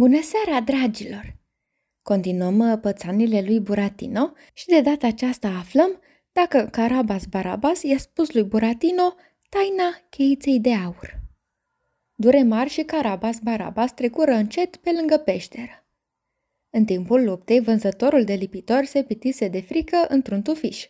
Bună seara, dragilor! Continuăm uh, pățanile lui Buratino și de data aceasta aflăm dacă Carabas Barabas i-a spus lui Buratino taina cheiței de aur. Duremar și Carabas Barabas trecură încet pe lângă peșteră. În timpul luptei, vânzătorul de lipitor se pitise de frică într-un tufiș.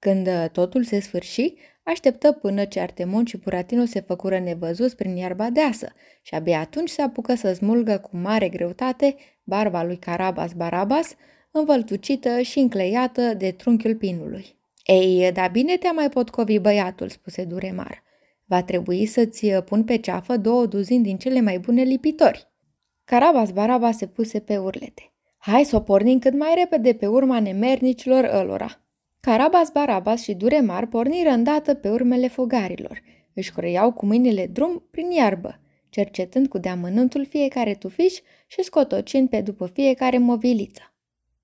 Când uh, totul se sfârși, Așteptă până ce Artemon și Buratino se făcură nevăzuți prin iarba deasă și abia atunci se apucă să smulgă cu mare greutate barba lui Carabas Barabas, învăltucită și încleiată de trunchiul pinului. Ei, da bine te-a mai potcovi băiatul, spuse Duremar. Va trebui să-ți pun pe ceafă două duzini din cele mai bune lipitori. Carabas Barabas se puse pe urlete. Hai să o pornim cât mai repede pe urma nemernicilor ălora. Carabas Barabas și Duremar porniră îndată pe urmele fogarilor. Își croiau cu mâinile drum prin iarbă, cercetând cu deamănântul fiecare tufiș și scotocind pe după fiecare moviliță.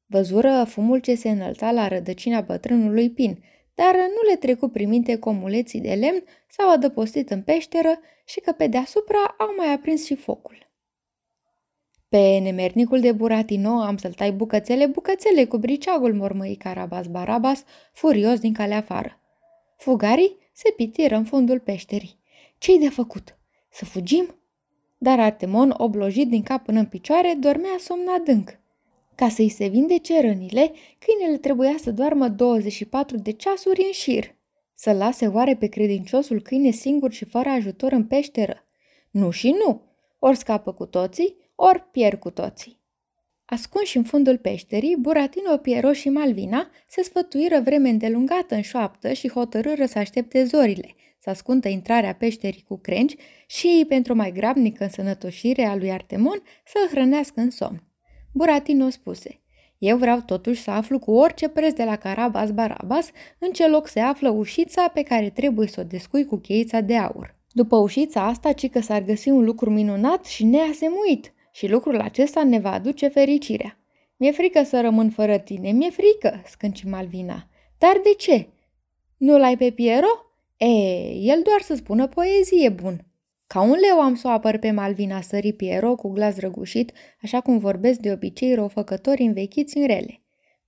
Văzură fumul ce se înălța la rădăcina bătrânului Pin, dar nu le trecu prin minte comuleții de lemn s-au adăpostit în peșteră și că pe deasupra au mai aprins și focul. Pe nemernicul de Buratino am să-l tai bucățele, bucățele cu briceagul mormăi Carabas Barabas, furios din calea afară. Fugarii se pitiră în fundul peșterii. Ce-i de făcut? Să fugim? Dar Artemon, oblojit din cap până în picioare, dormea somn adânc. Ca să-i se vindece rănile, câinele trebuia să doarmă 24 de ceasuri în șir. Să lase oare pe credinciosul câine singur și fără ajutor în peșteră? Nu și nu! Ori scapă cu toții, ori pierd cu toții. Ascunși în fundul peșterii, Buratino, Piero și Malvina se sfătuiră vreme îndelungată în șoaptă și hotărâră să aștepte zorile, să ascundă intrarea peșterii cu crengi și, pentru mai grabnică însănătoșire a lui Artemon, să-l hrănească în somn. Buratino spuse, eu vreau totuși să aflu cu orice preț de la Carabas Barabas în ce loc se află ușița pe care trebuie să o descui cu cheița de aur. După ușița asta, ci că s-ar găsi un lucru minunat și neasemuit – și lucrul acesta ne va aduce fericirea. Mi-e frică să rămân fără tine, mi-e frică, scânci Malvina. Dar de ce? Nu-l ai pe Piero? E, el doar să spună poezie bun. Ca un leu am să o apăr pe Malvina, sări Piero cu glas răgușit, așa cum vorbesc de obicei răufăcători învechiți în rele.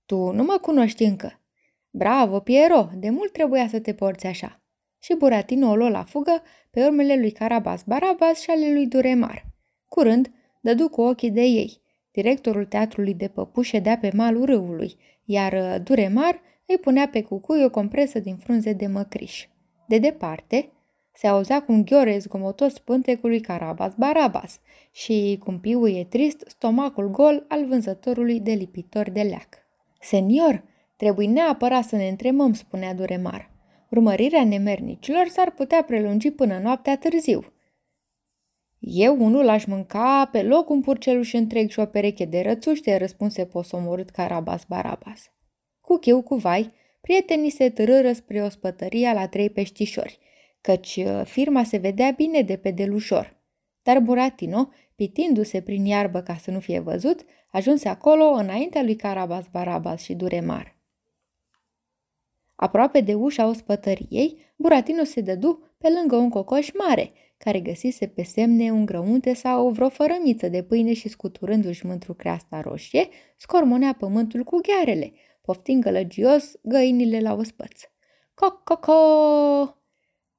Tu nu mă cunoști încă. Bravo, Piero, de mult trebuia să te porți așa. Și Buratino o luă la fugă pe urmele lui Carabas Barabas și ale lui Duremar. Curând, dădu cu ochii de ei. Directorul teatrului de păpuși ședea pe malul râului, iar uh, Duremar îi punea pe cucui o compresă din frunze de măcriș. De departe, se auzea cum ghiore zgomotos pântecului Carabas Barabas și cum piuie trist stomacul gol al vânzătorului de lipitor de leac. Senior, trebuie neapărat să ne întremăm, spunea Duremar. Urmărirea nemernicilor s-ar putea prelungi până noaptea târziu. Eu unul aș mânca pe loc un purceluș întreg și o pereche de rățuște, răspunse posomorât Carabas Barabas. Cu chiu cu vai, prietenii se târâră spre ospătăria la trei peștișori, căci uh, firma se vedea bine de pe delușor. Dar Buratino, pitindu-se prin iarbă ca să nu fie văzut, ajunse acolo înaintea lui Carabas Barabas și Duremar. Aproape de ușa ospătăriei, Buratino se dădu pe lângă un cocoș mare, care găsise pe semne un grăunte sau vreo fărămiță de pâine și scuturându-și mântru creasta roșie, scormonea pământul cu ghearele, poftind gălăgios găinile la ospăț. Co-co-co!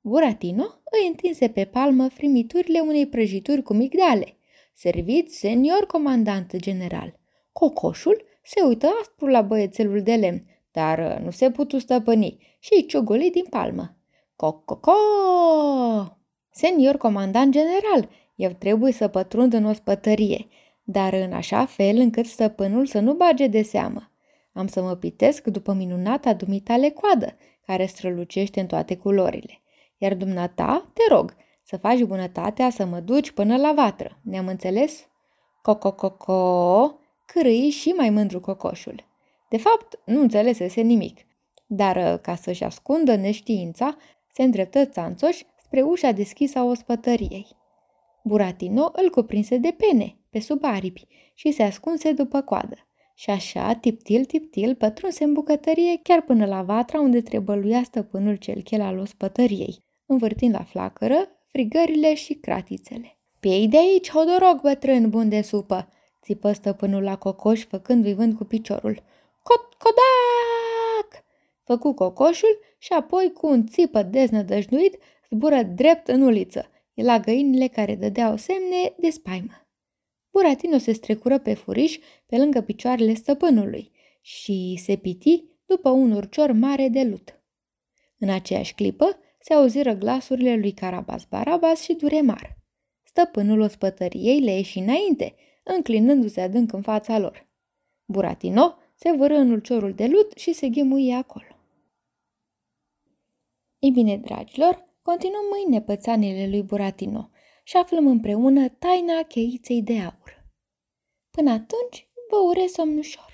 Buratino îi întinse pe palmă frimiturile unei prăjituri cu migdale. Servit senior comandant general. Cocoșul se uită aspru la băiețelul de lemn, dar nu se putu stăpâni și îi ciugoli din palmă. Co-co-co! Senior comandant general, eu trebuie să pătrund în ospătărie, dar în așa fel încât stăpânul să nu bage de seamă. Am să mă pitesc după minunata dumitale coadă, care strălucește în toate culorile. Iar dumneata, te rog, să faci bunătatea să mă duci până la vatră. Ne-am înțeles? Co-co-co-co, cârâi și mai mândru cocoșul. De fapt, nu înțelesese nimic, dar ca să-și ascundă neștiința, se îndreptă țanțoș spre ușa deschisă a ospătăriei. Buratino îl cuprinse de pene, pe sub aripi, și se ascunse după coadă. Și așa, tiptil, tiptil, pătrunse în bucătărie chiar până la vatra unde trebăluia stăpânul cel chel al ospătăriei, învârtind la flacără frigările și cratițele. Piei de aici, hodoroc bătrân bun de supă, țipă stăpânul la cocoș, făcându-i vânt cu piciorul. Cot, codac! Făcu cocoșul și apoi, cu un țipă deznădăjduit, zbură drept în uliță, la găinile care dădeau semne de spaimă. Buratino se strecură pe furiș pe lângă picioarele stăpânului și se piti după un urcior mare de lut. În aceeași clipă se auziră glasurile lui Carabas Barabas și Duremar. Stăpânul ospătăriei le ieși înainte, înclinându-se adânc în fața lor. Buratino se vără în ulciorul de lut și se ghemuie acolo. Ei bine, dragilor, continuăm mâine pățanile lui Buratino și aflăm împreună taina cheiței de aur. Până atunci, vă urez somn ușor.